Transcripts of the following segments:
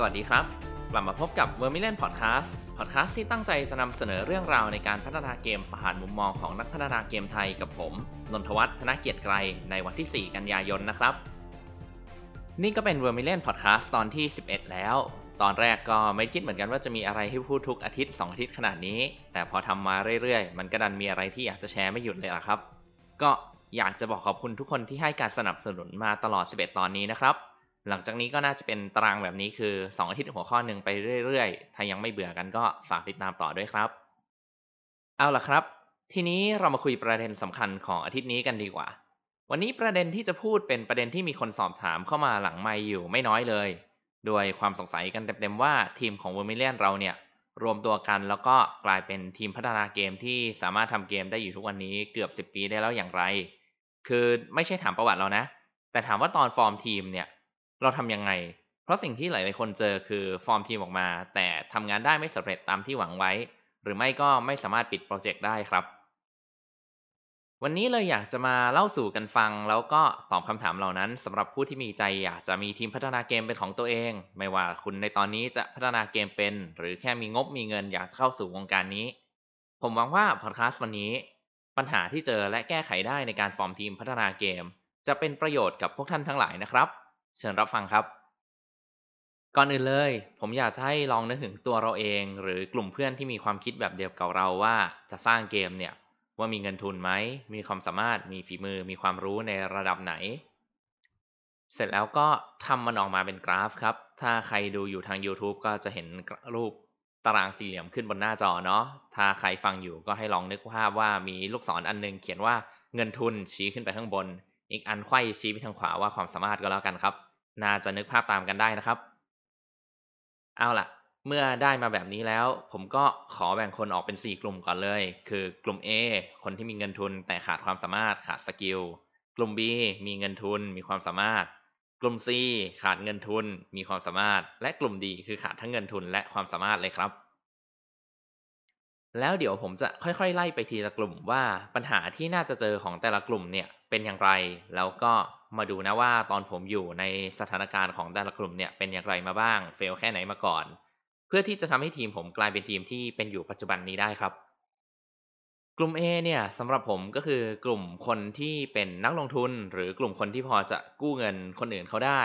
สวัสดีครับ กลับมาพบกับ v e r m i l i o n Podcast Podcast ที่ตั้งใจจะนำเสนอเรื่องราวในการพัฒนาเกมผ่านมุมมองของนักพัฒนาเกมไทยกับผมนนทวัฒน์ธนเกียรติไกรในวันที่ 4 กันยายนนะครับ นี่ก็เป็น v e r m i l i o n Podcast ตอนที่ 11 แล้ว ตอนแรกก็ไม่คิดเหมือนกันว่าจะมีอะไรให้พูดทุกอาทิตย์ 2 อาทิตย์ขนาดนี้ แต่พอทำมาเรื่อยๆ มันก็ดันมีอะไรที่อยากจะแชร์ไม่หยุดเลยล่ะครับ ก็อยากจะบอกขอบคุณทุกคนที่ให้การสนับสนุนมาตลอด 11 ตอนนี้นะครับ หลังจากนี้ก็น่าจะเป็นตารางแบบนี้คือ 2 อาทิตย์หัวข้อหนึ่งไปเรื่อยๆ ถ้ายังไม่เบื่อกันก็ฝากติดตามต่อด้วยครับ เอาล่ะครับ ทีนี้เรามาคุยประเด็นสำคัญของอาทิตย์นี้กันดีกว่า วันนี้ประเด็นที่จะพูดเป็นประเด็นที่มีคนสอบถามเข้ามาหลังไม่อยู่ไม่น้อยเลย โดยความสงสัยกันเต็มๆว่าทีมของ v e r m i l i o n เราเนี่ยรวมตัวกันแล้วก็กลายเป็นทีมพัฒนาเกมที่สามารถทำเกมได้อยู่ทุกวันนี้เกือบ 10 ปีได้แล้วอย่างไร คือไม่ใช่ถามประวัติเรานะ แต่ถามว่าตอนฟอร์มทีมเนี่ย เราทำยังไง เพราะสิ่งที่หลาย ๆ คนเจอคือฟอร์มทีมออกมา แต่ทำงานได้ไม่สำเร็จตามที่หวังไว้ หรือไม่ก็ไม่สามารถปิดโปรเจกต์ได้ครับ วันนี้เลยอยากจะมาเล่าสู่กันฟัง แล้วก็ตอบคำถามเหล่านั้นสำหรับผู้ที่มีใจอยากจะมีทีมพัฒนาเกมเป็นของตัวเอง ไม่ว่าคุณในตอนนี้จะพัฒนาเกมเป็น หรือแค่มีงบมีเงินอยากจะเข้าสู่วงการนี้ ผมหวังว่าพอดแคสต์วันนี้ ปัญหาที่เจอและแก้ไขได้ในการฟอร์มทีมพัฒนาเกม จะเป็นประโยชน์กับพวกท่านทั้งหลายนะครับ เชิญรับฟังครับ ก่อนอื่นเลย ผมอยากจะให้ลองนึกถึงตัวเราเอง หรือกลุ่มเพื่อนที่มีความคิดแบบเดียวกับเราว่าจะสร้างเกมเนี่ยว่ามีเงินทุนไหม มีความสามารถ มีฝีมือ มีความรู้ในระดับไหน เสร็จแล้วก็ทำมันออกมาเป็นกราฟครับ ถ้าใครดูอยู่ทาง YouTube ก็จะเห็นรูปตารางสี่เหลี่ยมขึ้นบนหน้าจอเนาะ ถ้าใครฟังอยู่ก็ให้ลองนึกภาพว่ามีลูกศรออันนึงเขียนว่าเงินทุนชี้ขึ้นไปข้างบน อีกอันไขว้ชี้ไปทางขวาว่าความสามารถก็แล้วกันครับ น่าจะนึกภาพตามกันได้นะครับ เอาล่ะ เมื่อได้มาแบบนี้แล้ว ผมก็ขอแบ่งคนออกเป็น 4 กลุ่มก่อนเลย คือกลุ่ม A คนที่มีเงินทุนแต่ขาดความสามารถขาดสกิล กลุ่ม B มีเงินทุนมีความสามารถ กลุ่ม C ขาดเงินทุน มีความสามารถ และกลุ่ม D คือขาดทั้งเงินทุนและความสามารถเลยครับ แล้วเดี๋ยวผมจะค่อยๆ ไล่ไปทีละกลุ่มว่าปัญหาที่น่าจะเจอของแต่ละกลุ่มเนี่ยเป็นอย่างไร แล้วก็มาดูนะว่าตอนผมอยู่ในสถานการณ์ของแต่ละกลุ่มเนี่ยเป็นอย่างไรมาบ้าง เฟลแค่ไหนมาก่อน เพื่อที่จะทำให้ทีมผมกลายเป็นทีมที่เป็นอยู่ปัจจุบันนี้ได้ครับ กลุ่ม A เนี่ยสำหรับผมก็คือกลุ่มคนที่เป็นนักลงทุน หรือกลุ่มคนที่พอจะกู้เงินคนอื่นเขาได้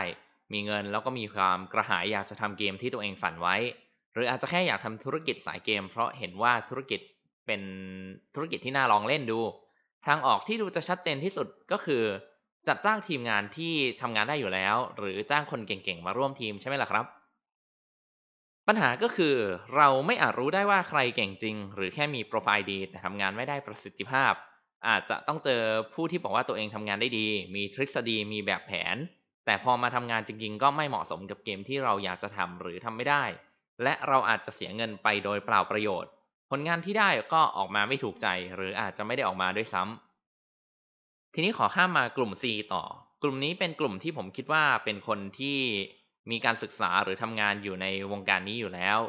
มีเงินแล้วก็มีความกระหายอยากจะทำเกมที่ตัวเองฝันไว้ หรืออาจจะแค่อยากทำธุรกิจสายเกม เพราะเห็นว่าธุรกิจเป็นธุรกิจที่น่าลองเล่นดู ทางออกที่ดูจะชัดเจนที่สุดก็คือ จัดจ้างทีมงานที่ทำงานได้อยู่แล้ว หรือจ้างคนเก่งๆมาร่วมทีมใช่ไหมล่ะครับปัญหาก็คือเราไม่อาจรู้ได้ว่าใครเก่งจริง หรือแค่มีโปรไฟล์ดีแต่ทำงานไม่ได้ประสิทธิภาพ อาจจะต้องเจอผู้ที่บอกว่าตัวเองทำงานได้ดี มีทฤษฎีมีแบบแผน แต่พอมาทำงานจริงๆ ก็ไม่เหมาะสมกับเกมที่เราอยากจะทำหรือทำไม่ได้ และเราอาจจะเสียเงินไปโดยเปล่าประโยชน์ ผลงานที่ได้ก็ออกมาไม่ถูกใจ หรืออาจจะไม่ได้ออกมาด้วยซ้ำทีนี้ขอข้ามมากลุ่ม C ต่อ กลุ่มนี้เป็นกลุ่มที่ผมคิดว่าเป็นคนที่มีการศึกษาหรือทำงานอยู่ในวงการนี้อยู่แล้ว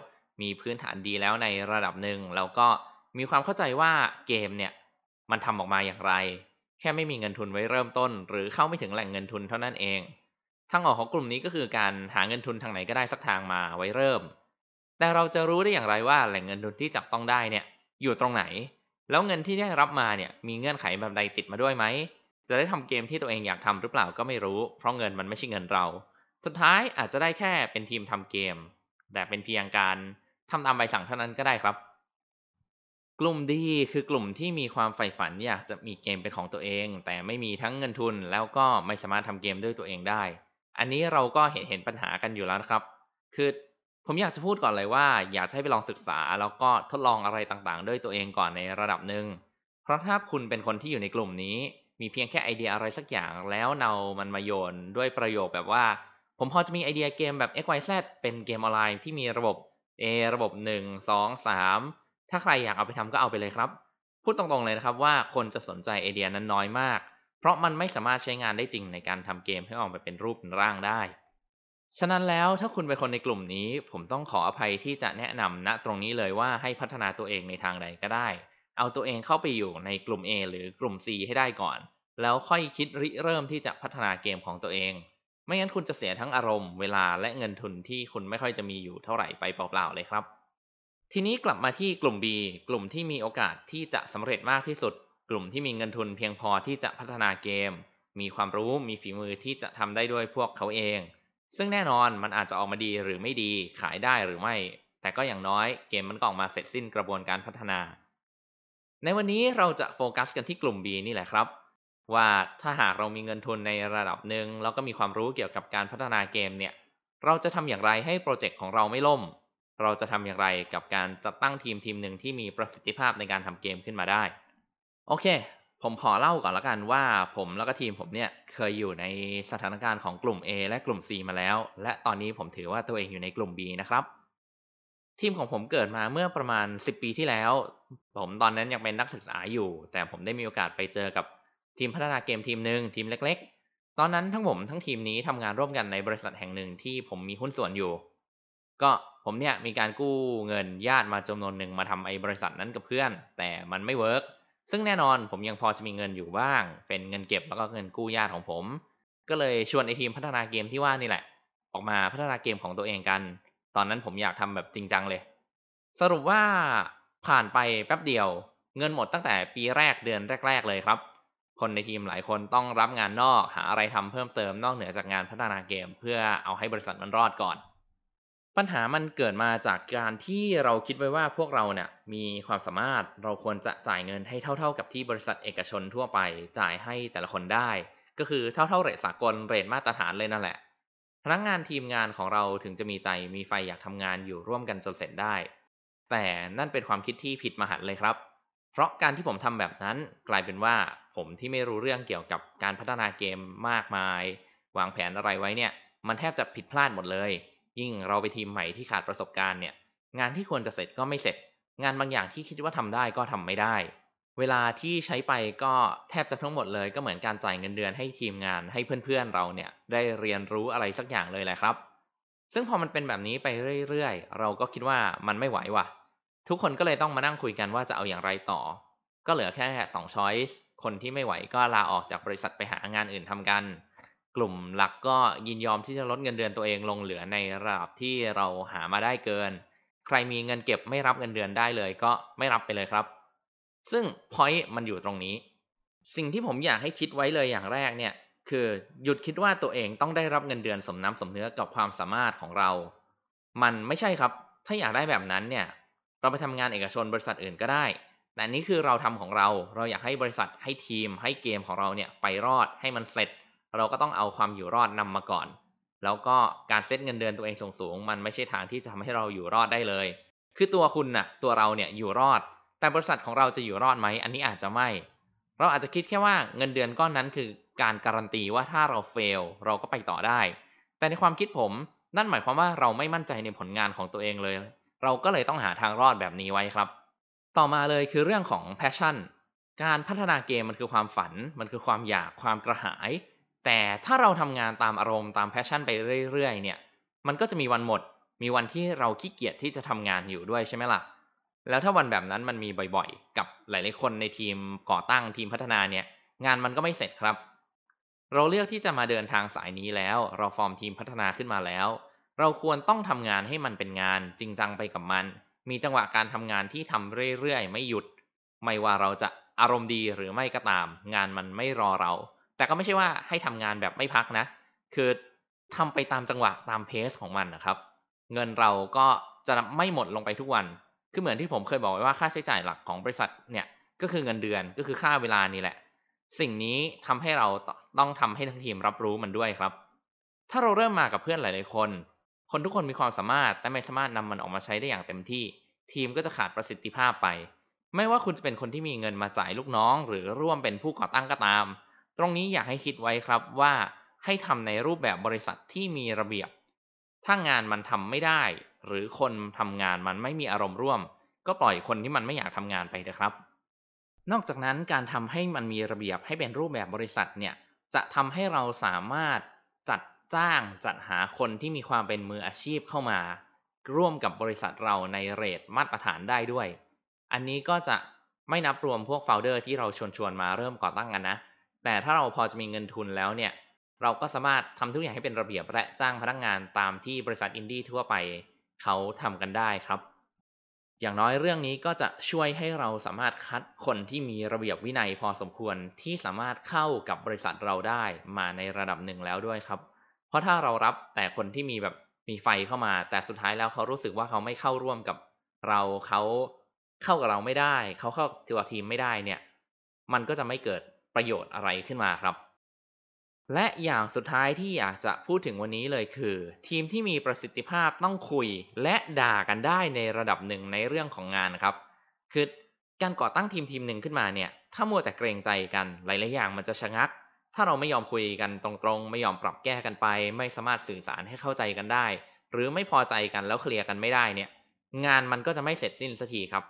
มีพื้นฐานดีแล้วในระดับหนึ่งแล้วก็มีความเข้าใจว่าเกมเนี่ยมันทำออกมาอย่างไร แค่ไม่มีเงินทุนไว้เริ่มต้น หรือเข้าไม่ถึงแหล่งเงินทุนเท่านั้นเองทางออกของกลุ่มนี้ก็คือการหาเงินทุนทางไหนก็ได้สักทางมาไว้เริ่ม แต่เราจะรู้ได้อย่างไรว่าแหล่งเงินทุนที่จับต้องได้เนี่ยอยู่ตรงไหน แล้วเงินที่ได้รับมาเนี่ยมีเงื่อนไขแบบใดติดมาด้วยไหม จะได้ทำเกมที่ตัวเองอยากทำหรือเปล่าก็ไม่รู้ เพราะเงินมันไม่ใช่เงินเรา สุดท้ายอาจจะได้แค่เป็นทีมทำเกม แต่เป็นเพียงการทำตามใบสั่งเท่านั้นก็ได้ครับ กลุ่มดีคือกลุ่มที่มีความใฝ่ฝันอยากจะมีเกมเป็นของตัวเอง แต่ไม่มีทั้งเงินทุน แล้วก็ไม่สามารถทำเกมด้วยตัวเองได้ อันนี้เราก็เห็นเห็นปัญหากันอยู่แล้วนะครับ คือ ผมอยากจะพูดก่อนเลยว่า อยากให้ไปลองศึกษาแล้วก็ทดลองอะไรต่างๆ ด้วยตัวเองก่อนในระดับหนึ่งเพราะถ้าคุณเป็นคนที่อยู่ในกลุ่มนี้ มีเพียงแค่ไอเดียอะไรสักอย่างแล้วเนามันมาโยนด้วยประโยคแบบว่า ผมพอจะมีไอเดียเกมแบบ XYZ เป็นเกมออนไลน์ที่มีระบบ A ระบบ 1 2 3 ถ้าใครอยากเอาไปทำก็เอาไปเลยครับ พูดตรงๆเลยนะครับว่าคนจะสนใจไอเดียนั้นน้อยมาก เพราะมันไม่สามารถใช้งานได้จริงในการทำเกมให้ออกมาเป็นรูปเป็นร่างได้ ฉะนั้นแล้วถ้าคุณเป็นคนในกลุ่มนี้ ผมต้องขออภัยที่จะแนะนำณตรงนี้เลยว่าให้พัฒนาตัวเองในทางใดก็ได้ เอาตัวเองเข้าไปอยู่ในกลุ่ม A หรือกลุ่ม C ให้ได้ก่อน แล้วค่อยคิดริเริ่มที่จะพัฒนาเกมของตัวเอง ไม่งั้นคุณจะเสียทั้งอารมณ์เวลาและเงินทุนที่คุณไม่ค่อยจะมีอยู่เท่าไหร่ไปเปล่าๆเลยครับ ทีนี้กลับมาที่กลุ่ม B กลุ่มที่มีโอกาสที่จะสำเร็จมากที่สุด กลุ่มที่มีเงินทุนเพียงพอที่จะพัฒนาเกม มีความรู้มีฝีมือที่จะทำได้ด้วยพวกเขาเอง ซึ่งแน่นอนมันอาจจะออกมาดีหรือไม่ดีขายได้หรือไม่ แต่ก็อย่างน้อยเกมมันก็ออกมาเสร็จสิ้นกระบวนการพัฒนา ในวันนี้เราจะโฟกัสกันที่กลุ่ม B นี่แหละครับ ว่าถ้าหากเรามีเงินทุนในระดับหนึ่งแล้วก็มีความรู้เกี่ยวกับการพัฒนาเกมเนี่ย เราจะทำอย่างไรให้โปรเจกต์ของเราไม่ล่ม เราจะทำอย่างไรกับการจัดตั้งทีมทีมหนึ่งที่มีประสิทธิภาพในการทำเกมขึ้นมาได้ โอเค ผมขอเล่าก่อนละกันว่าผมแล้วก็ทีมผมเนี่ยเคยอยู่ในสถานการณ์ของกลุ่ม A และกลุ่ม C มาแล้ว และตอนนี้ผมถือว่าตัวเองอยู่ในกลุ่ม B นะครับ ทีมของผมเกิดมาเมื่อประมาณ 10 ปีที่แล้ว ผมตอนนั้นยังเป็นนักศึกษาอยู่ แต่ผมได้มีโอกาสไปเจอกับทีมพัฒนาเกมทีมหนึ่งทีมเล็ก ๆ ตอนนั้นทั้งผมทั้งทีมนี้ทำงานร่วมกันในบริษัทแห่งหนึ่งที่ผมมีหุ้นส่วนอยู่ ก็ผมเนี่ยมีการกู้เงินญาติมาจำนวนหนึ่งมาทำไอ้บริษัทนั้นกับเพื่อน แต่มันไม่ work ซึ่งแน่นอนผมยังพอจะมีเงินอยู่บ้าง เป็นเงินเก็บแล้วก็เงินกู้ญาติของผม ก็เลยชวนไอ้ทีมพัฒนาเกมที่ว่านี่แหละ ออกมาพัฒนาเกมของตัวเองกัน ตอนนั้นผมอยากทำแบบจริงจังเลย สรุปว่าผ่านไปแป๊บเดียว เงินหมดตั้งแต่ปีแรกเดือนแรก ๆ เลยครับ คนในทีมหลายคนต้องรับงานนอกหาอะไรทำเพิ่มเติมนอกเหนือจากงานพัฒนาเกม เพื่อเอาให้บริษัทมันรอดก่อน ปัญหามันเกิดมาจากการที่เราคิดไว้ว่าพวกเราเนี่ยมีความสามารถเราควรจะจ่ายเงินให้เท่า ๆ กับที่บริษัทเอกชนทั่วไปจ่ายให้แต่ละคนได้ ก็คือเท่าๆเรทสากลเรทมาตรฐานเลยนั่นแหละ พนักงานทีมงานของเราถึงจะมีใจมีไฟอยากทำงานอยู่ร่วมกันจนเสร็จได้ แต่นั่นเป็นความคิดที่ผิดมหันต์เลยครับ เพราะการที่ผมทำแบบนั้นกลายเป็นว่าผมที่ไม่รู้เรื่องเกี่ยวกับการพัฒนาเกมมากมาย วางแผนอะไรไว้เนี่ย มันแทบจะผิดพลาดหมดเลย ยิ่งเราไปทีมใหม่ที่ขาดประสบการณ์เนี่ย งานที่ควรจะเสร็จก็ไม่เสร็จ งานบางอย่างที่คิดว่าทำได้ก็ทำไม่ได้ เวลาที่ใช้ไปก็แทบจะทั้งหมดเลย ก็เหมือนการจ่ายเงินเดือนให้ทีมงานให้เพื่อนๆเราเนี่ยได้เรียนรู้อะไรสักอย่างเลยแหละครับ ซึ่งพอมันเป็นแบบนี้ไปเรื่อยๆ เราก็คิดว่ามันไม่ไหวว่ะ ทุกคนก็เลยต้องมานั่งคุยกันว่าจะเอาอย่างไรต่อ ก็เหลือแค่สองช้อยส์คนที่ไม่ไหวก็ลาออกจากบริษัทไปหางานอื่นทำกัน กลุ่มหลักก็ยินยอมที่จะลดเงินเดือนตัวเองลงเหลือในระดับที่เราหามาได้เกิน ใครมีเงินเก็บไม่รับเงินเดือนได้เลยก็ไม่รับไปเลยครับ ซึ่งพอยต์มันอยู่ตรงนี้ สิ่งที่ผมอยากให้คิดไว้เลยอย่างแรกเนี่ยคือหยุดคิดว่าตัวเองต้องได้รับเงินเดือนสมน้ำสมเนื้อกับความสามารถของเรา มันไม่ใช่ครับ ถ้าอยากได้แบบนั้นเนี่ย เราไปทำงานเอกชนบริษัทอื่นก็ได้ แต่นี่คือเราทำของเรา เราอยากให้บริษัทให้ทีมให้เกมของเราเนี่ยไปรอดให้มันเสร็จ เราก็ต้องเอาความอยู่รอดนำมาก่อน แล้วก็การเซตเงินเดือนตัวเองสูงๆมันไม่ใช่ทางที่จะทำให้เราอยู่รอดได้เลย คือตัวคุณน่ะตัวเราเนี่ยอยู่รอด แต่บริษัทของเราจะอยู่รอดไหมอันนี้อาจจะไม่ เราอาจจะคิดแค่ว่าเงินเดือนก้อนนั้นคือการการันตีว่าถ้าเราเฟลเราก็ไปต่อได้ แต่ในความคิดผมนั่นหมายความว่าเราไม่มั่นใจในผลงานของตัวเองเลย เราก็เลยต้องหาทางรอดแบบนี้ไว้ครับ ต่อมาเลยคือเรื่องของ passion การพัฒนาเกมมันคือความฝัน มันคือความอยาก ความกระหาย แต่ถ้าเราทำงานตามอารมณ์ตาม passion ไปเรื่อยๆ เนี่ย มันก็จะมีวันหมด มีวันที่เราขี้เกียจที่จะทำงานอยู่ด้วยใช่ไหมล่ะ แล้วถ้าวันแบบนั้นมันมีบ่อยๆ กับหลายๆคนในทีมก่อตั้งทีมพัฒนาเนี่ย งานมันก็ไม่เสร็จครับ เราเลือกที่จะมาเดินทางสายนี้แล้ว เราฟอร์มทีมพัฒนาขึ้นมาแล้ว เราควรต้องทำงานให้มันเป็นงานจริงจังไปกับมัน มีจังหวะการทำงานที่ทำเรื่อยๆ ไม่หยุด ไม่ว่าเราจะอารมณ์ดีหรือไม่ก็ตาม งานมันไม่รอเรา แต่ก็ไม่ใช่ว่าให้ทำงานแบบไม่พักนะ คือทำไปตามจังหวะตามเพสของมันนะครับ เงินเราก็จะไม่หมดลงไปทุกวัน คือเหมือนที่ผมเคยบอกไว้ว่าค่าใช้จ่ายหลักของบริษัทเนี่ยก็คือเงินเดือนก็คือค่าเวลานี่แหละ สิ่งนี้ทำให้เราต้องทำให้ทั้งทีมรับรู้มันด้วยครับ ถ้าเราเริ่มมากับเพื่อนหลายๆคน คนทุกคนมีความสามารถแต่ไม่สามารถนำมันออกมาใช้ได้อย่างเต็มที่ ทีมก็จะขาดประสิทธิภาพไป ไม่ว่าคุณจะเป็นคนที่มีเงินมาจ่ายลูกน้อง หรือร่วมเป็นผู้ก่อตั้งก็ตาม ตรงนี้อยากให้คิดไว้ครับว่าให้ทำในรูปแบบบริษัทที่มีระเบียบ ถ้างานมันทำไม่ได้ หรือคนทำงานมันไม่มีอารมณ์ร่วม ก็ปล่อยคนที่มันไม่อยากทำงานไปเถอะครับ นอกจากนั้นการทำให้มันมีระเบียบให้เป็นรูปแบบบริษัทเนี่ยจะทำให้เราสามารถจัดจ้างจัดหาคนที่มีความเป็นมืออาชีพเข้ามา ร่วมกับบริษัทเราในเรทมาตรฐานได้ด้วย อันนี้ก็จะไม่นับรวมพวกโฟลเดอร์ที่เราชวนชวนมาเริ่มก่อตั้งกันนะ แต่ถ้าเราพอจะมีเงินทุนแล้วเนี่ย เราก็สามารถทำทุกอย่างให้เป็นระเบียบและจ้างพนักงานตามที่บริษัทอินดี้ทั่วไปเขาทำกันได้ครับ อย่างน้อยเรื่องนี้ก็จะช่วยให้เราสามารถคัดคนที่มีระเบียบวินัยพอสมควรที่สามารถเข้ากับบริษัทเราได้มาในระดับหนึ่งแล้วด้วยครับ เพราะถ้าเรารับแต่คนที่มีแบบมีไฟเข้ามา แต่สุดท้ายแล้วเขารู้สึกว่าเขาไม่เข้าร่วมกับเราเขาเข้ากับเราไม่ได้ เขาเข้าตัวทีมไม่ได้เนี่ย มันก็จะไม่เกิด ประโยชน์อะไรขึ้นมาครับ และอย่างสุดท้ายที่อยากจะพูดถึงวันนี้เลยคือ ทีมที่มีประสิทธิภาพต้องคุย และด่ากันได้ในระดับหนึ่งในเรื่องของงานครับ คือการก่อตั้งทีมทีมหนึ่งขึ้นมาเนี่ย ถ้ามัวแต่เกรงใจกันหลายๆอย่างมันจะชะงัก ถ้าเราไม่ยอมคุยกันตรงๆ ไม่ยอมปรับแก้กันไป ไม่สามารถสื่อสารให้เข้าใจกันได้ หรือไม่พอใจกันแล้วเคลียร์กันไม่ได้เนี่ย งานมันก็จะไม่เสร็จสิ้นสักทีครับ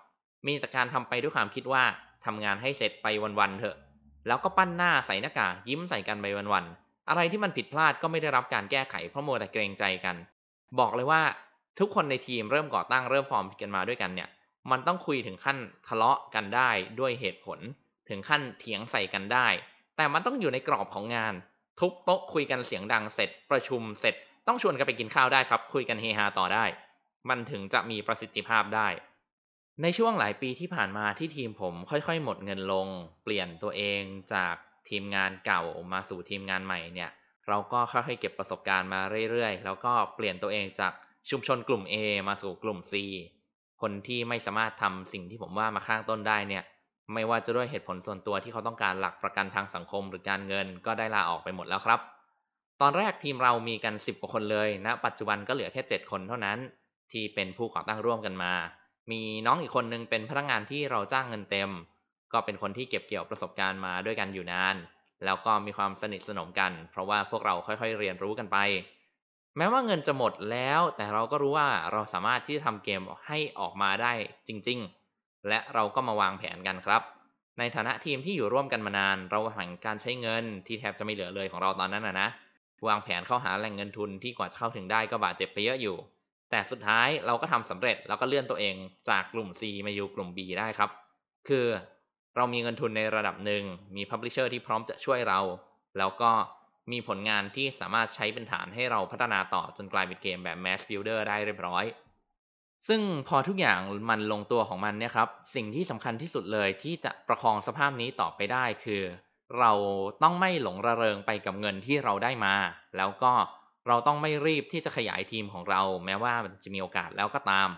มีแต่การทำไปด้วยความคิดว่าทำงานให้เสร็จไปวันๆเถอะ แล้วก็ปั้นหน้าใส่หน้ากากยิ้มใส่กันไปวันๆอะไรที่มันผิดพลาดก็ไม่ได้รับการแก้ไขเพราะมัวแต่เกรงใจกัน บอกเลยว่าทุกคนในทีมเริ่มก่อตั้งเริ่มฟอร์มกันมาด้วยกันเนี่ย มันต้องคุยถึงขั้นทะเลาะกันได้ด้วยเหตุผล ถึงขั้นเถียงใส่กันได้ แต่มันต้องอยู่ในกรอบของงาน ทุบโต๊ะคุยกันเสียงดังเสร็จ ประชุมเสร็จ ต้องชวนกันไปกินข้าวได้ครับ คุยกันเฮฮาต่อได้ มันถึงจะมีประสิทธิภาพได้ ในช่วงหลายปีที่ผ่านมาที่ทีมผมค่อยๆ หมดเงินลง เปลี่ยนตัวเองจากทีมงานเก่ามาสู่ทีมงานใหม่เนี่ย เราก็ค่อยๆเก็บประสบการณ์มาเรื่อยๆ แล้วก็เปลี่ยนตัวเองจากชุมชนกลุ่ม A มาสู่กลุ่ม C คนที่ไม่สามารถทำสิ่งที่ผมว่ามาข้างต้นได้เนี่ย ไม่ว่าจะด้วยเหตุผลส่วนตัวที่เขาต้องการหลักประกันทางสังคมหรือการเงินก็ได้ลาออกไปหมดแล้วครับ ตอนแรกทีมเรามีกัน 10กว่าคนเลยนะปัจจุบันก็เหลือแค่ 7 คนเท่านั้น ที่เป็นผู้ก่อตั้งร่วมกันมา มีน้องอีกคนนึงเป็นพนักงานที่เราจ้างเงินเต็ม ก็เป็นคนที่เก็บเกี่ยวประสบการณ์มาด้วยกันอยู่นาน แล้วก็มีความสนิทสนมกัน เพราะว่าพวกเราค่อยๆเรียนรู้กันไป แม้ว่าเงินจะหมดแล้ว แต่เราก็รู้ว่าเราสามารถที่จะทำเกมให้ออกมาได้จริง ๆ และเราก็มาวางแผนกันครับ ในฐานะทีมที่อยู่ร่วมกันมานาน เราห่งการใช้เงินที่แทบจะไม่เหลือเลยของเราตอนนั้นนะนะวางแผนเข้าหาแหล่งเงินทุนที่กว่าจะเข้าถึงได้ก็บาดเจ็บไปเยอะอยู่ แต่สุดท้ายเราก็ทำสำเร็จแล้วก็เลื่อนตัวเองจากกลุ่ม C มาอยู่กลุ่ม B ได้ครับ คือเรามีเงินทุนในระดับหนึ่งมีพับลิเชอร์ที่พร้อมจะช่วยเรา แล้วก็มีผลงานที่สามารถใช้เป็นฐานให้เราพัฒนาต่อจนกลายเป็นเกมแบบ Mass Builder ได้เรียบร้อย ซึ่งพอทุกอย่างมันลงตัวของมันเนี่ยครับ สิ่งที่สำคัญที่สุดเลยที่จะประคองสภาพนี้ต่อไปได้คือ เราต้องไม่หลงระเริงไปกับเงินที่เราได้มา แล้วก็ เราต้องไม่รีบที่จะขยายทีมของเรา แม้ว่ามันจะมีโอกาสแล้วก็ตาม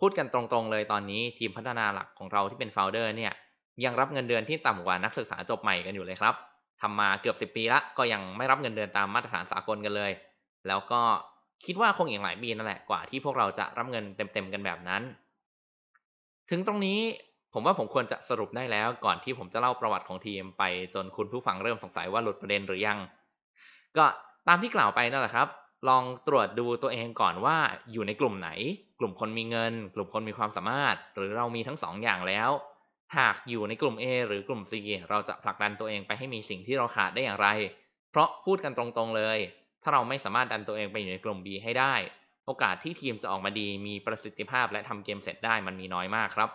พูดกันตรงๆเลยตอนนี้ทีมพัฒนาหลักของเราที่เป็นโฟลเดอร์เนี่ยยังรับเงินเดือนที่ต่ำกว่านักศึกษาจบใหม่กันอยู่เลยครับทำมาเกือบ 10 ปีละก็ยังไม่รับเงินเดือนตามมาตรฐานสากลกันเลย แล้วก็คิดว่าคงอีกหลายปีนั่นแหละกว่าที่พวกเราจะรับเงินเต็มๆกันแบบนั้น ถึงตรงนี้ผมว่าผมควรจะสรุปได้แล้วก่อนที่ผมจะเล่าประวัติของทีมไปจนคุณผู้ฟังเริ่มสงสัยว่าหลุดประเด็นหรือยัง ก็ ตามที่กล่าวไปนั่นแหละครับ ลองตรวจดูตัวเองก่อนว่าอยู่ในกลุ่มไหน กลุ่มคนมีเงิน กลุ่มคนมีความสามารถ หรือเรามีทั้งสองอย่างแล้ว หากอยู่ในกลุ่ม A หรือกลุ่ม C เราจะผลักดันตัวเองไปให้มีสิ่งที่เราขาดได้อย่างไร เพราะพูดกันตรงๆเลย ถ้าเราไม่สามารถดันตัวเองไปอยู่ในกลุ่ม B ให้ได้ โอกาสที่ทีมจะออกมาดีมีประสิทธิภาพและทำเกมเสร็จได้มันมีน้อยมากครับ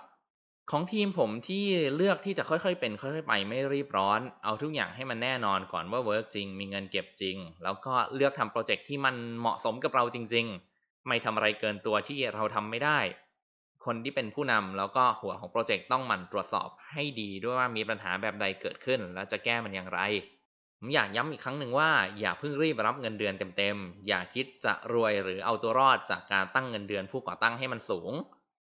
ของทีมผมที่เลือกที่จะค่อยๆ เป็นค่อยๆ ไปไม่รีบร้อน เอาทุกอย่างให้มันแน่นอนก่อนว่าเวิร์กจริง มีเงินเก็บจริง แล้วก็เลือกทำโปรเจกต์ที่มันเหมาะสมกับเราจริง ๆ ไม่ทำอะไรเกินตัวที่เราทำไม่ได้ คนที่เป็นผู้นำแล้วก็หัวของโปรเจกต์ต้องหมั่นตรวจสอบให้ดีด้วยว่ามีปัญหาแบบใดเกิดขึ้น และจะแก้มันอย่างไรผมอยากย้ำอีกครั้งหนึ่งว่าอย่าเพิ่งรีบรับเงินเดือนเต็มๆ อย่าคิดจะรวยหรือเอาตัวรอดจากการตั้งเงินเดือนผู้ก่อตั้งให้มันสูง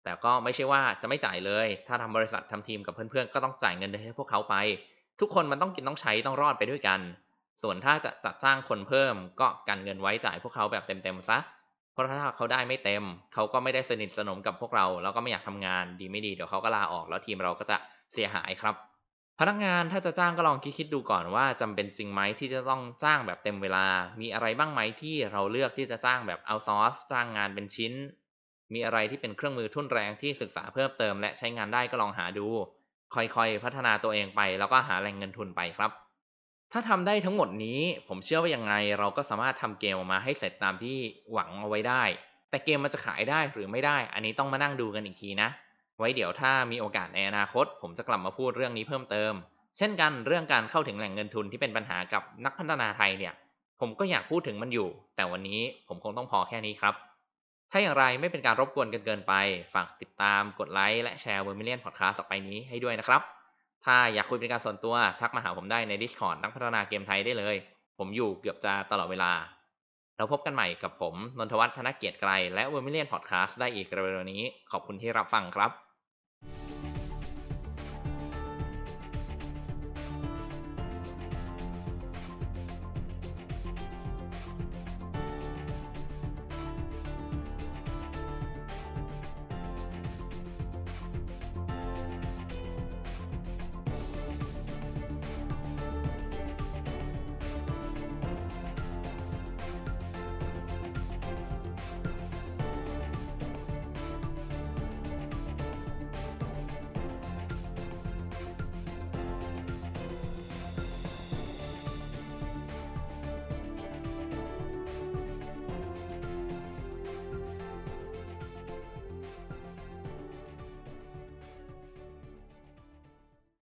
แต่ก็ไม่ใช่ว่าจะไม่จ่ายเลย ถ้าทำบริษัททำทีมกับเพื่อนๆ ก็ต้องจ่ายเงินเดือนให้พวกเขาไป ทุกคนมันต้องกินต้องใช้ต้องรอดไปด้วยกัน ส่วนถ้าจะจัดจ้างคนเพิ่ม ก็กันเงินไว้จ่ายพวกเขาแบบเต็มๆซะ เพราะถ้าเขาได้ไม่เต็ม เขาก็ไม่ได้สนิทสนมกับพวกเรา แล้วก็ไม่อยากทำงานดีไม่ดีเดี๋ยวเขาก็ลาออกแล้วทีมเราก็จะเสียหายครับ พนักงานถ้าจะจ้างก็ลองคิดๆดูก่อนว่าจำเป็นจริงไหมที่จะต้องจ้างแบบเต็มเวลา มีอะไรบ้างไหมที่เราเลือกที่จะจ้างแบบเอาซอร์สจ้างงานเป็นชิ้น มีอะไรที่เป็นเครื่องมือทุ่นแรงที่ศึกษาเพิ่มเติม และใช้งานได้ก็ลองหาดู ค่อยๆ พัฒนาตัวเองไป แล้วก็หาแหล่งเงินทุนไปครับ ถ้าทำได้ทั้งหมดนี้ ผมเชื่อว่ายังไงเราก็สามารถทำเกมออกมาให้เสร็จตามที่หวังเอาไว้ได้ แต่เกมมันจะขายได้หรือไม่ได้ อันนี้ต้องมานั่งดูกันอีกทีนะ ไว้เดี๋ยวถ้ามีโอกาสในอนาคต ผมจะกลับมาพูดเรื่องนี้เพิ่มเติม เช่นกันเรื่องการเข้าถึงแหล่งเงินทุนที่เป็นปัญหากับนักพัฒนาไทยเนี่ย ผมก็อยากพูดถึงมันอยู่ แต่วันนี้ผมคงต้องพอแค่นี้ครับ ถ้าอย่างไรไม่เป็นการรบกวนกันเกินไป ฝากติดตามกดไลค์และแชร์ Vermillion Podcast ออกไปนี้ให้ด้วยนะครับ ถ้าอยากคุยเป็นการส่วนตัวทักมาหาผมได้ใน Discord นักพัฒนาเกมไทยได้เลย ผมอยู่เกือบจะตลอดเวลา เราพบกันใหม่กับผม นนทวัฒน์ธนเกียรติไกรและ Vermillion Podcast ได้อีกเร็วๆนี้ ขอบคุณที่รับฟังครับ